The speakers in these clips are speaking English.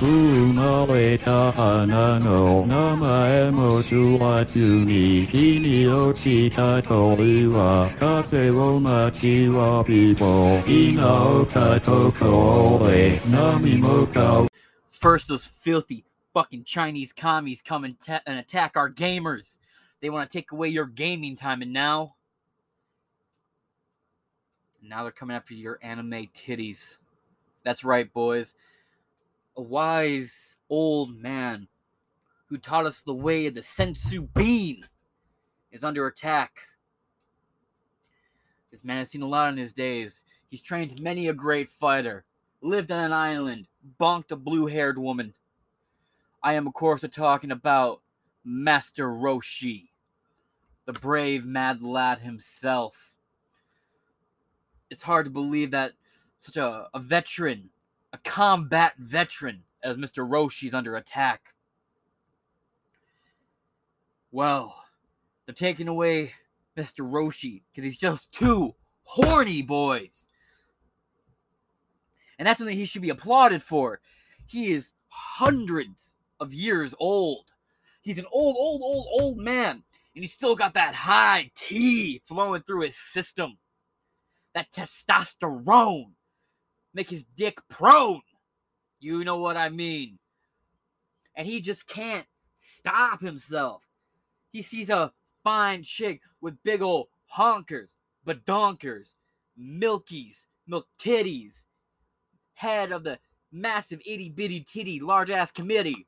生まれた花の名前も知らずに日に落ちた鳥は風を待ちわびぼ今をかところで波も変わ First, those filthy fucking Chinese commies come and, ta- and attack our gamers. They want to take away your gaming time, and now. Now they're coming after your anime titties. That's right, boys. A wise old man who taught us the way of the senzu bean is under attack. This man has seen a lot in his days. He's trained many a great fighter, lived on an island, bonked a blue haired woman. I am, of course, talking about Master Roshi, the brave mad lad himself. It's hard to believe that such a, a veteran, a combat veteran as Mr. Roshi is under attack. Well, they're taking away Mr. Roshi because he's just too horny, boys. And that's something he should be applauded for. He is hundreds of years old. He's an old, old, old, old man. And he's still got that high T flowing through his system. That testosterone. Make his dick prone. You know what I mean. And he just can't stop himself. He sees a fine chick with big old honkers, badonkers, milkies, milk titties, head of the massive itty bitty titty large ass committee.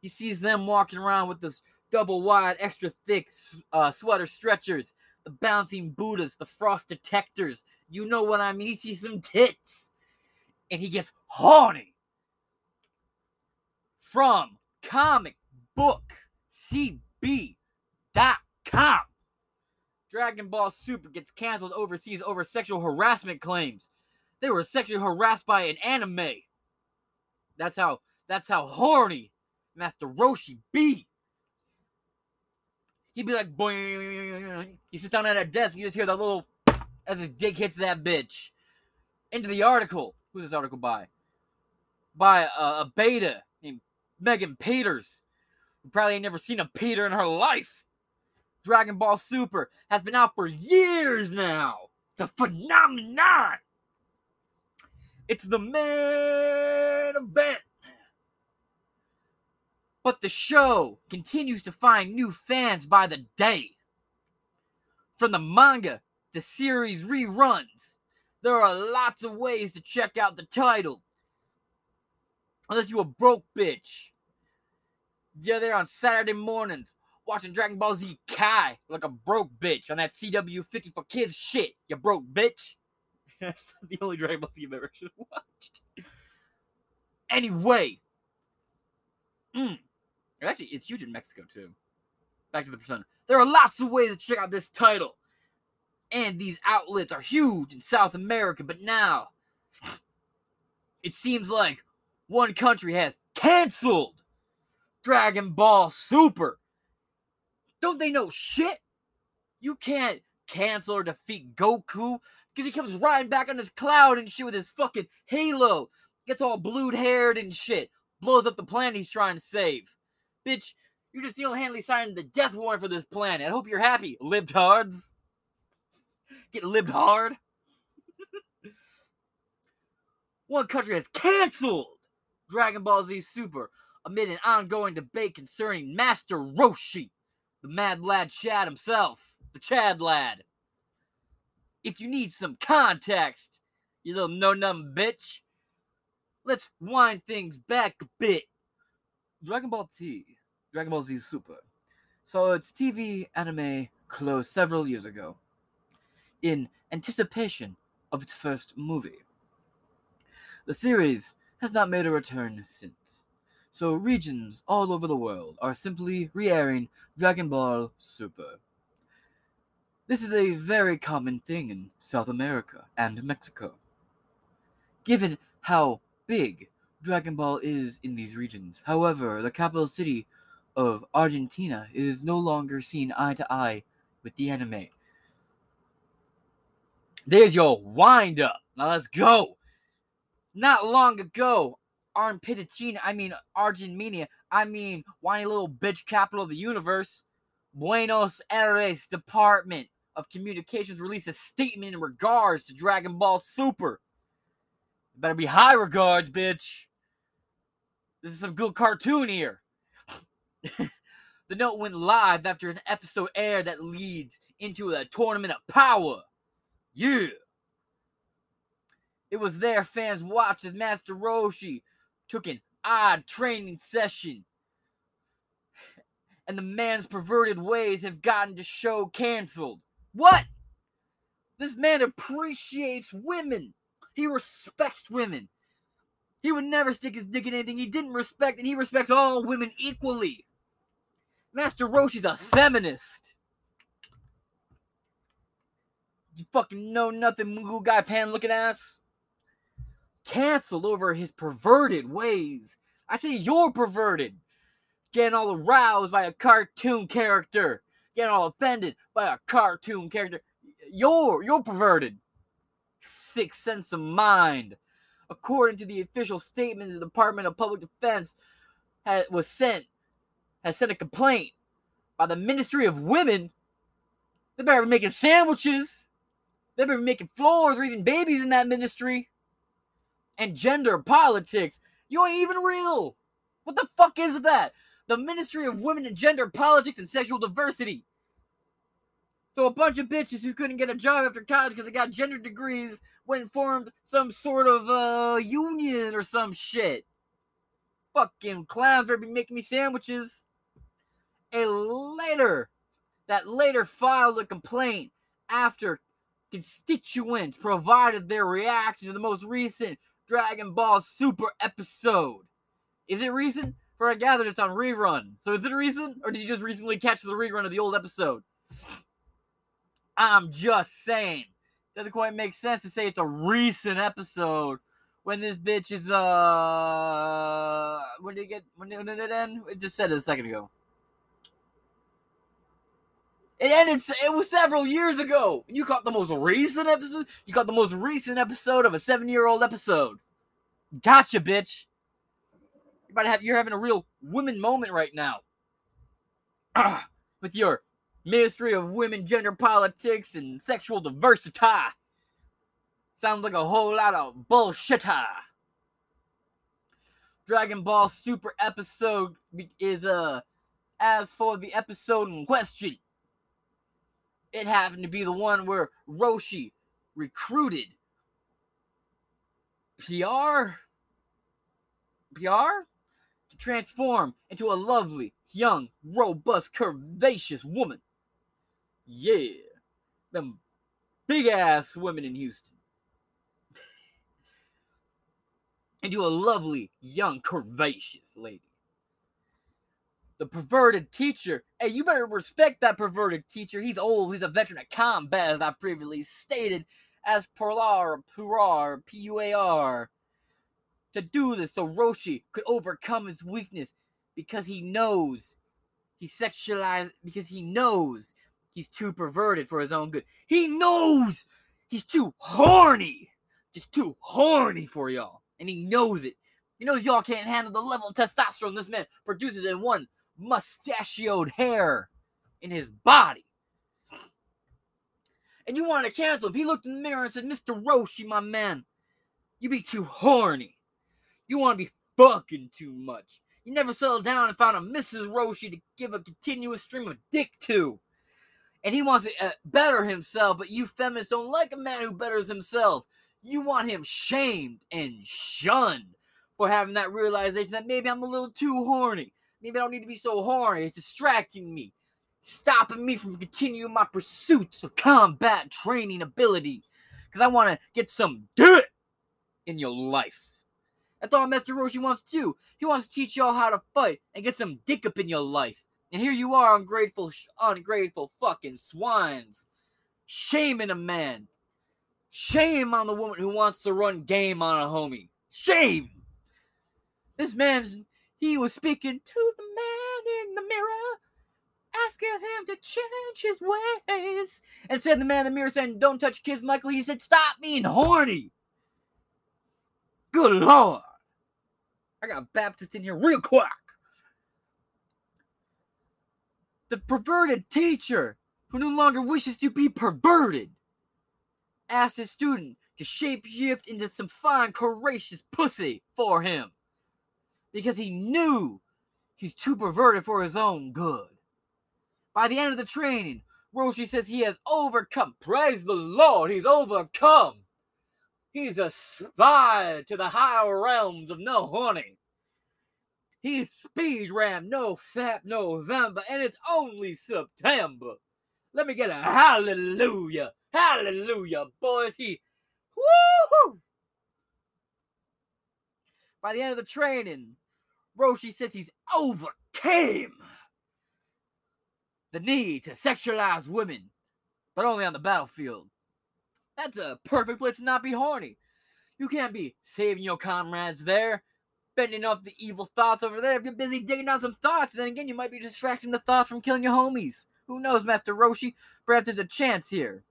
He sees them walking around with those double wide, extra thick uh, sweater stretchers, the bouncing Buddhas, the frost detectors. You know what I mean? He sees some tits. And he gets horny. From comic book CB.com. Dragon Ball Super gets canceled overseas over sexual harassment claims. They were sexually harassed by an anime. That's how that's how horny Master Roshi be. He'd be like, boing. He sits down at a desk, you just hear that little as his dick hits that bitch. Into the article. Who's this article by? By a, a beta named Megan Peters, who probably ain't never seen a Peter in her life. Dragon Ball Super has been out for years now. It's a phenomenon. It's the main event. But the show continues to find new fans by the day. From the manga to series reruns, there are lots of ways to check out the title. Unless you a broke bitch. You're there on Saturday mornings watching Dragon Ball Z Kai like a broke bitch on that CW 50 for kids shit, you broke bitch. That's the only Dragon Ball I've ever should have watched. Anyway, mm, actually, it's huge in Mexico too. Back to the persona. There are lots of ways to check out this title, and these outlets are huge in South America. But now, it seems like one country has canceled Dragon Ball Super. Don't they know shit? You can't cancel or defeat Goku because he comes riding back on this cloud and shit with his fucking halo. Gets all blued haired and shit. Blows up the planet he's trying to save. Bitch, you just single handedly signed the death warrant for this planet. I hope you're happy, libtards. Get libbed hard. One country has canceled Dragon Ball Z Super amid an ongoing debate concerning Master Roshi, the mad lad Chad himself, the Chad lad. If you need some context, you little no num bitch, let's wind things back a bit. Dragon Ball T, Dragon Ball Z Super. So its TV anime closed several years ago in anticipation of its first movie. The series has not made a return since, so regions all over the world are simply re airing Dragon Ball Super. This is a very common thing in South America and Mexico. Given how big Dragon Ball is in these regions. However, the capital city of Argentina is no longer seen eye to eye with the anime. There's your wind up. Now let's go. Not long ago, Argentina, I mean Argentina, I mean whiny little bitch capital of the universe, Buenos Aires Department of Communications released a statement in regards to Dragon Ball Super. better be high regards, bitch. This is some good cartoon here. the note went live after an episode aired that leads into a tournament of power. Yeah. It was there fans watched as Master Roshi took an odd training session. And the man's perverted ways have gotten to show canceled. What? This man appreciates women. He respects women. He would never stick his dick in anything he didn't respect, and he respects all women equally. Master Roshi's a feminist. You fucking know nothing, Moogle guy pan looking ass. Canceled over his perverted ways. I say you're perverted. Getting all aroused by a cartoon character. Getting all offended by a cartoon character. You're you're perverted. Sick sense of mind according to the official statement, the Department of Public Defense had, was sent has sent a complaint by the Ministry of Women. They better be making sandwiches. They better be making floors, raising babies in that ministry. And gender politics. You ain't even real. What the fuck is that? The Ministry of Women and Gender Politics and Sexual Diversity. So a bunch of bitches who couldn't get a job after college because they got gender degrees went and formed some sort of uh union or some shit. Fucking clowns better be making me sandwiches. And later, that later filed a complaint after constituents provided their reaction to the most recent Dragon Ball Super episode. Is it recent? For I gathered it's on rerun. So is it recent? Or did you just recently catch the rerun of the old episode? I'm just saying. Doesn't quite make sense to say it's a recent episode when this bitch is uh when did it get when did it end? It just said it a second ago. It ended it was several years ago. You caught the most recent episode? You caught the most recent episode of a seven-year-old episode. Gotcha, bitch. You're about to have you're having a real women moment right now. With your Ministry of Women, Gender Politics, and Sexual Diversity. Sounds like a whole lot of bullshit. Dragon Ball Super episode is uh as for the episode in question, it happened to be the one where Roshi recruited PR PR transform into a lovely, young, robust, curvaceous woman. Yeah. Them big ass women in Houston. Into a lovely, young, curvaceous lady. The perverted teacher. Hey, you better respect that perverted teacher. He's old. He's a veteran of combat, as I previously stated, as Purar, Purar, P U A R. To do this so Roshi could overcome his weakness because he knows he sexualized, because he knows he's too perverted for his own good. He knows he's too horny. Just too horny for y'all. And he knows it. He knows y'all can't handle the level of testosterone this man produces in one mustachioed hair in his body. And you want to cancel him. He looked in the mirror and said, Mr. Roshi, my man, you be too horny. You want to be fucking too much. You never settled down and found a Mrs. Roshi to give a continuous stream of dick to and he wants to uh, better himself, but you feminists don't like a man who betters himself. You want him shamed and shunned for having that realization that maybe I'm a little too horny. Maybe I don't need to be so horny. It's distracting me, stopping me from continuing my pursuits of combat training ability. Because I want to get some dirt in your life. That's all Master Roshi wants to do. He wants to teach y'all how to fight and get some dick up in your life. And here you are, ungrateful, ungrateful fucking swines, shaming a man. Shame on the woman who wants to run game on a homie. Shame. This man's he was speaking to the man in the mirror, asking him to change his ways. And said the man in the mirror saying, Don't touch kids, Michael. He said, Stop being horny. Good lord. I got Baptist in here real quick. The perverted teacher, who no longer wishes to be perverted, asked his student to shapeshift into some fine, courageous pussy for him because he knew he's too perverted for his own good. By the end of the training, Roshi says he has overcome. Praise the Lord, he's overcome. He's a spy to the higher realms of no honey. He's speed ram no fat November, and it's only September. Let me get a hallelujah. Hallelujah, boys. He woo By the end of the training, Roshi says he's overcame the need to sexualize women, but only on the battlefield. That's a perfect place to not be horny. You can't be saving your comrades there, bending up the evil thoughts over there. If you're busy digging down some thoughts, then again, you might be distracting the thoughts from killing your homies. Who knows, Master Roshi? Perhaps there's a chance here.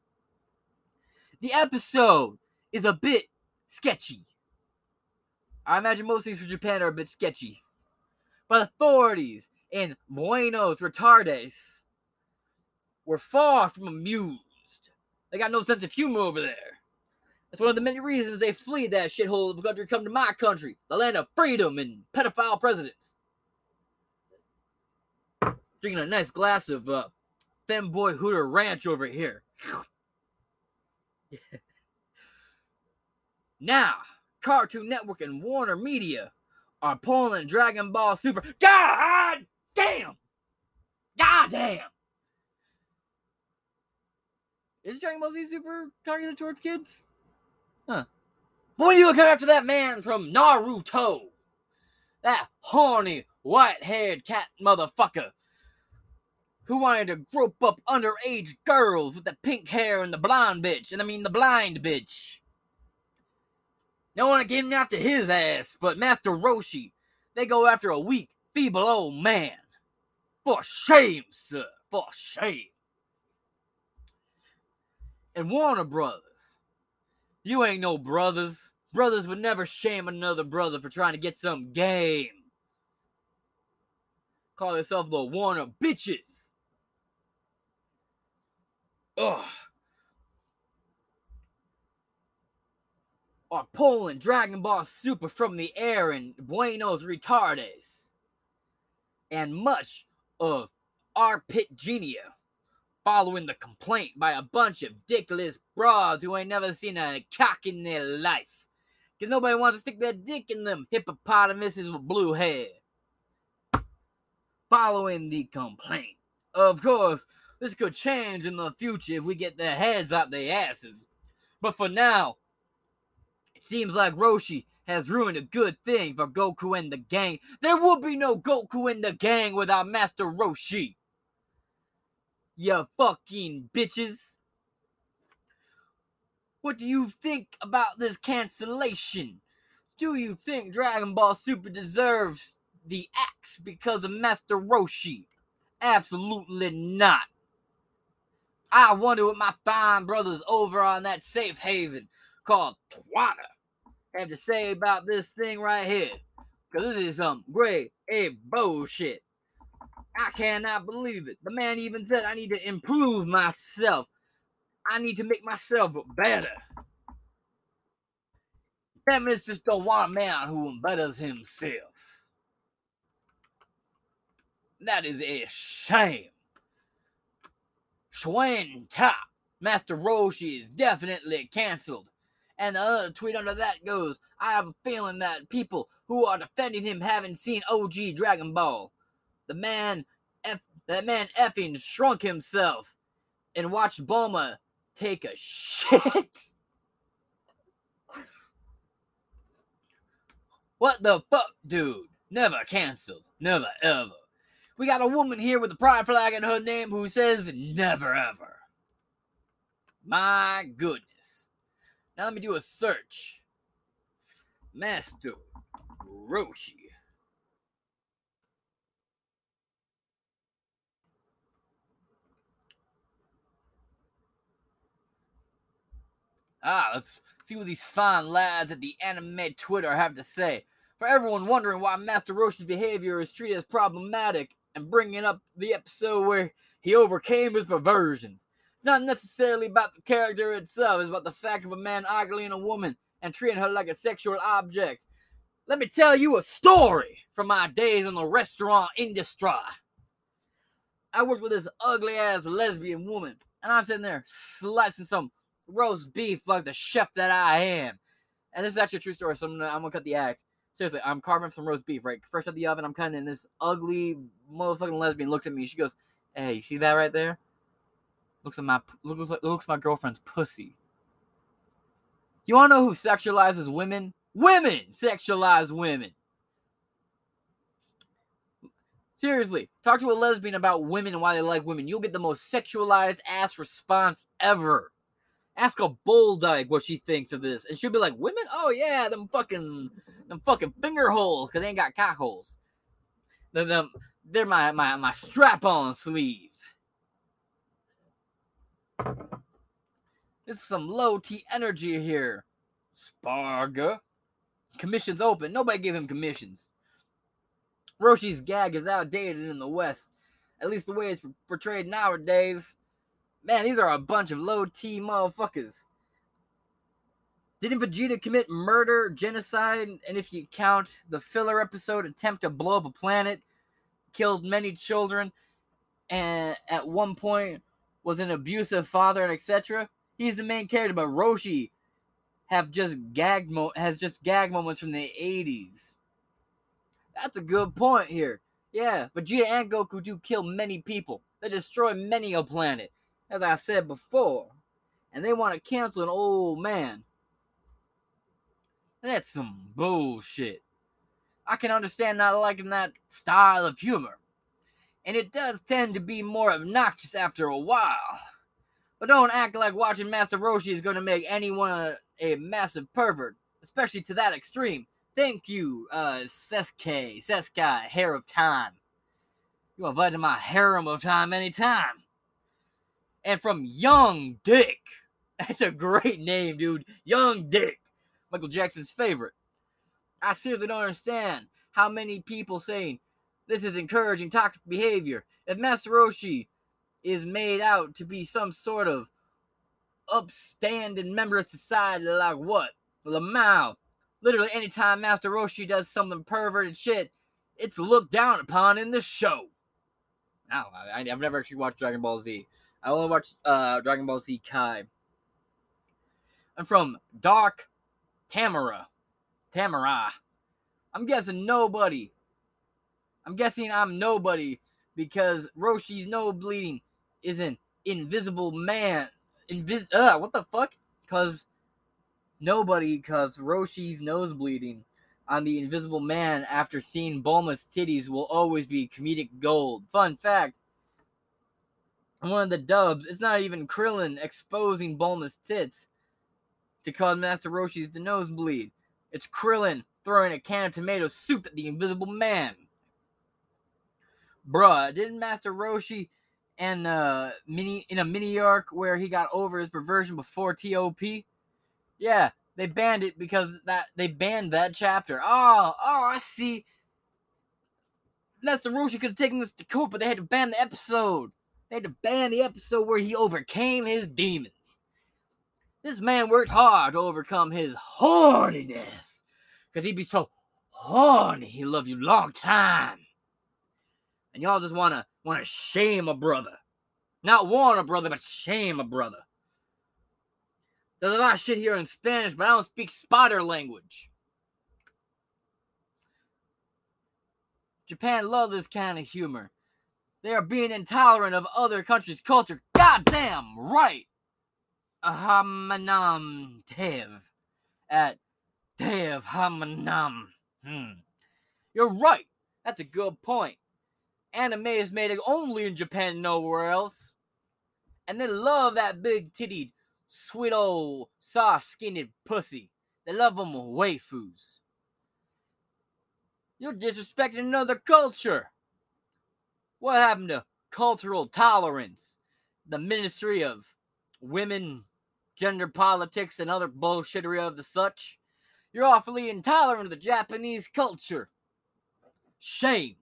The episode is a bit sketchy. I imagine most things for Japan are a bit sketchy. But authorities in Buenos Retardes were far from amused. They got no sense of humor over there. That's one of the many reasons they flee that shithole of a country come to my country, the land of freedom and pedophile presidents. Drinking a nice glass of uh, Femboy Hooter Ranch over here. now, Cartoon Network and Warner Media are pulling Dragon Ball Super. God damn! God damn! Is Dragon Ball Z Super targeted towards kids? Huh. But when you look after that man from Naruto, that horny, white haired cat motherfucker who wanted to grope up underage girls with the pink hair and the blonde bitch, and I mean the blind bitch. No one came after his ass, but Master Roshi. They go after a weak, feeble old man. For shame, sir. For shame. And Warner Brothers. You ain't no brothers. Brothers would never shame another brother for trying to get some game. Call yourself the Warner Bitches. Ugh. Are pulling Dragon Ball Super from the air in Buenos Retardes. And much of our Pit Genia following the complaint by a bunch of dickless broads who ain't never seen a cock in their life. Because nobody wants to stick their dick in them hippopotamuses with blue hair. Following the complaint. Of course, this could change in the future if we get their heads out their asses. But for now, it seems like Roshi has ruined a good thing for Goku and the gang. There would be no Goku and the gang without Master Roshi. You fucking bitches. What do you think about this cancellation? Do you think Dragon Ball Super deserves the axe because of Master Roshi? Absolutely not. I wonder what my fine brothers over on that safe haven called Twitter have to say about this thing right here. Because this is some great a bullshit. I cannot believe it. The man even said I need to improve myself. I need to make myself better. Feminists just don't want a man who betters himself. That is a shame. Schwen Top, Master Roshi is definitely canceled. And the other tweet under that goes, I have a feeling that people who are defending him haven't seen OG Dragon Ball. The man, that man effing shrunk himself and watched Bulma take a shit. what the fuck, dude? Never canceled. Never ever. We got a woman here with a pride flag in her name who says never ever. My goodness. Now let me do a search. Master Roshi. Ah, let's see what these fine lads at the anime Twitter have to say. For everyone wondering why Master Roshi's behavior is treated as problematic and bringing up the episode where he overcame his perversions. It's not necessarily about the character itself, it's about the fact of a man ogling a woman and treating her like a sexual object. Let me tell you a story from my days in the restaurant industry. I worked with this ugly ass lesbian woman, and I'm sitting there slicing some roast beef like the chef that I am. And this is actually a true story, so I'm gonna, I'm gonna cut the act. Seriously, I'm carving some roast beef, right? Fresh out the oven, I'm cutting, and this ugly motherfucking lesbian looks at me. She goes, "Hey, you see that right there? Looks at my looks like looks my girlfriend's pussy." You wanna know who sexualizes women? Women sexualize women. Seriously, talk to a lesbian about women and why they like women. You'll get the most sexualized ass response ever. Ask a bulldog what she thinks of this, and she'll be like, "Women? Oh yeah, them fucking, them fucking finger holes, cause they ain't got cock holes. Them, them they're my my my strap-on sleeve." It's some low T energy here. Sparga. Commissions open. Nobody gave him commissions. Roshi's gag is outdated in the West. At least the way it's portrayed nowadays. Man, these are a bunch of low T motherfuckers. Didn't Vegeta commit murder, genocide, and if you count the filler episode, attempt to blow up a planet, killed many children, and at one point was an abusive father, and etc. He's the main character, but Roshi have just gag mo- has just gag moments from the 80s. That's a good point here. Yeah, Vegeta and Goku do kill many people. They destroy many a planet, as I said before. And they want to cancel an old man. That's some bullshit. I can understand not liking that style of humor. And it does tend to be more obnoxious after a while. But don't act like watching Master Roshi is going to make anyone a massive pervert, especially to that extreme. Thank you, uh, Sesuke, Hair of Time. You invited my harem of time anytime. And from Young Dick. That's a great name, dude. Young Dick. Michael Jackson's favorite. I seriously don't understand how many people saying this is encouraging toxic behavior. If Master Roshi is made out to be some sort of upstanding member of society like what? Lamau. Literally, anytime Master Roshi does something perverted shit, it's looked down upon in the show. Now, I, have never actually watched Dragon Ball Z. I only watched uh, Dragon Ball Z Kai. I'm from Dark Tamara. Tamara. I'm guessing nobody. I'm guessing I'm nobody because Roshi's no bleeding is an invisible man. Invis uh, what the fuck? Cause nobody, cause Roshi's nose bleeding on the Invisible Man after seeing Bulma's titties will always be comedic gold. Fun fact. One of the dubs, it's not even Krillin exposing Bulma's tits to cause Master Roshi's the nosebleed. It's Krillin throwing a can of tomato soup at the Invisible Man. Bruh, didn't Master Roshi and uh mini in a mini arc where he got over his perversion before TOP. Yeah, they banned it because that they banned that chapter. Oh, oh, I see. Rules. You could have taken this to court, but they had to ban the episode. They had to ban the episode where he overcame his demons. This man worked hard to overcome his horniness. Because he'd be so horny. He loved you long time. And y'all just wanna want to shame a brother. Not warn a brother, but shame a brother. There's a lot of shit here in Spanish, but I don't speak spider language. Japan love this kind of humor. They are being intolerant of other countries' culture. Goddamn right! Ahamanam Tev. At Tev Hamanam. Hmm. You're right. That's a good point anime is made only in Japan, nowhere else. And they love that big tittied, sweet old, soft skinned pussy. They love them waifus. You're disrespecting another culture. What happened to cultural tolerance? The Ministry of Women gender politics, and other bullshittery of the such. You're awfully intolerant of the Japanese culture. Shame.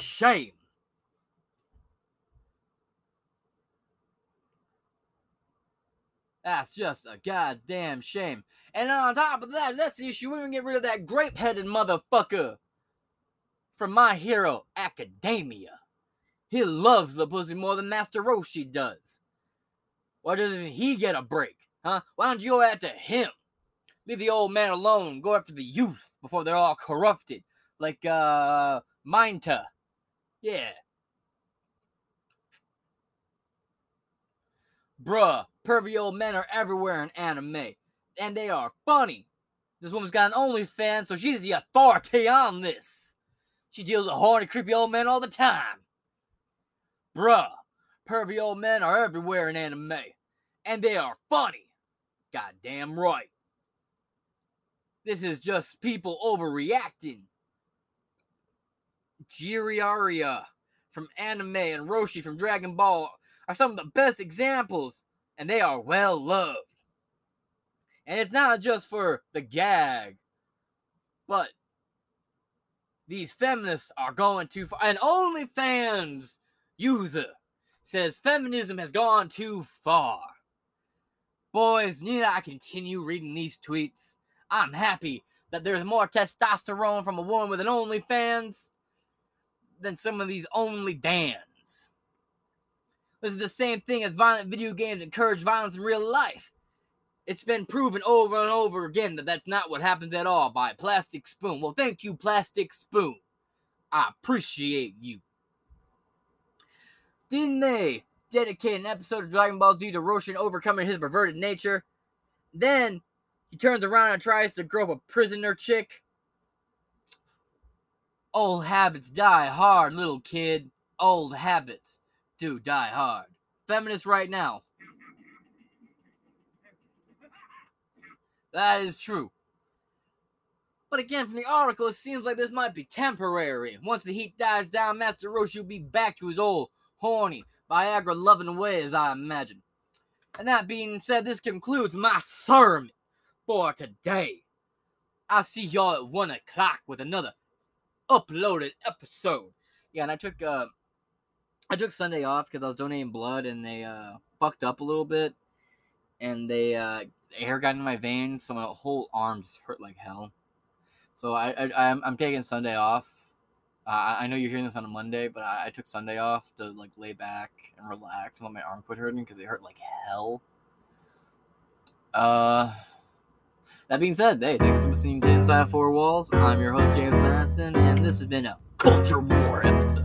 Shame. That's just a goddamn shame. And on top of that, let's issue we can get rid of that grape headed motherfucker from My Hero Academia. He loves the pussy more than Master Roshi does. Why doesn't he get a break? Huh? Why don't you go after him? Leave the old man alone. Go after the youth before they're all corrupted. Like uh Minta. Yeah. Bruh, pervy old men are everywhere in anime. And they are funny. This woman's got an OnlyFans, so she's the authority on this. She deals with horny, creepy old men all the time. Bruh, pervy old men are everywhere in anime. And they are funny. Goddamn right. This is just people overreacting. Jiraiya from anime and Roshi from Dragon Ball are some of the best examples, and they are well loved. And it's not just for the gag, but these feminists are going too far. And OnlyFans user says feminism has gone too far. Boys, need I continue reading these tweets? I'm happy that there's more testosterone from a woman with an OnlyFans than some of these only Dans. This is the same thing as violent video games encourage violence in real life. It's been proven over and over again that that's not what happens at all by Plastic Spoon. Well, thank you, Plastic Spoon. I appreciate you. Didn't they dedicate an episode of Dragon Ball Z to Roshan overcoming his perverted nature? Then he turns around and tries to grope a prisoner chick. Old habits die hard, little kid. Old habits do die hard. Feminist right now. That is true. But again, from the article, it seems like this might be temporary. Once the heat dies down, Master Roshi will be back to his old, horny, Viagra loving ways, I imagine. And that being said, this concludes my sermon for today. I'll see y'all at one o'clock with another uploaded episode. Yeah, and I took uh I took Sunday off because I was donating blood and they uh fucked up a little bit. And they uh air got in my veins, so my whole arm just hurt like hell. So I, I I'm, I'm taking Sunday off. Uh, I know you're hearing this on a Monday, but I, I took Sunday off to like lay back and relax and let my arm quit hurting because it hurt like hell. Uh, that being said, hey, thanks for listening to Inside Four Walls. I'm your host, James Madison, and this has been a Culture War episode.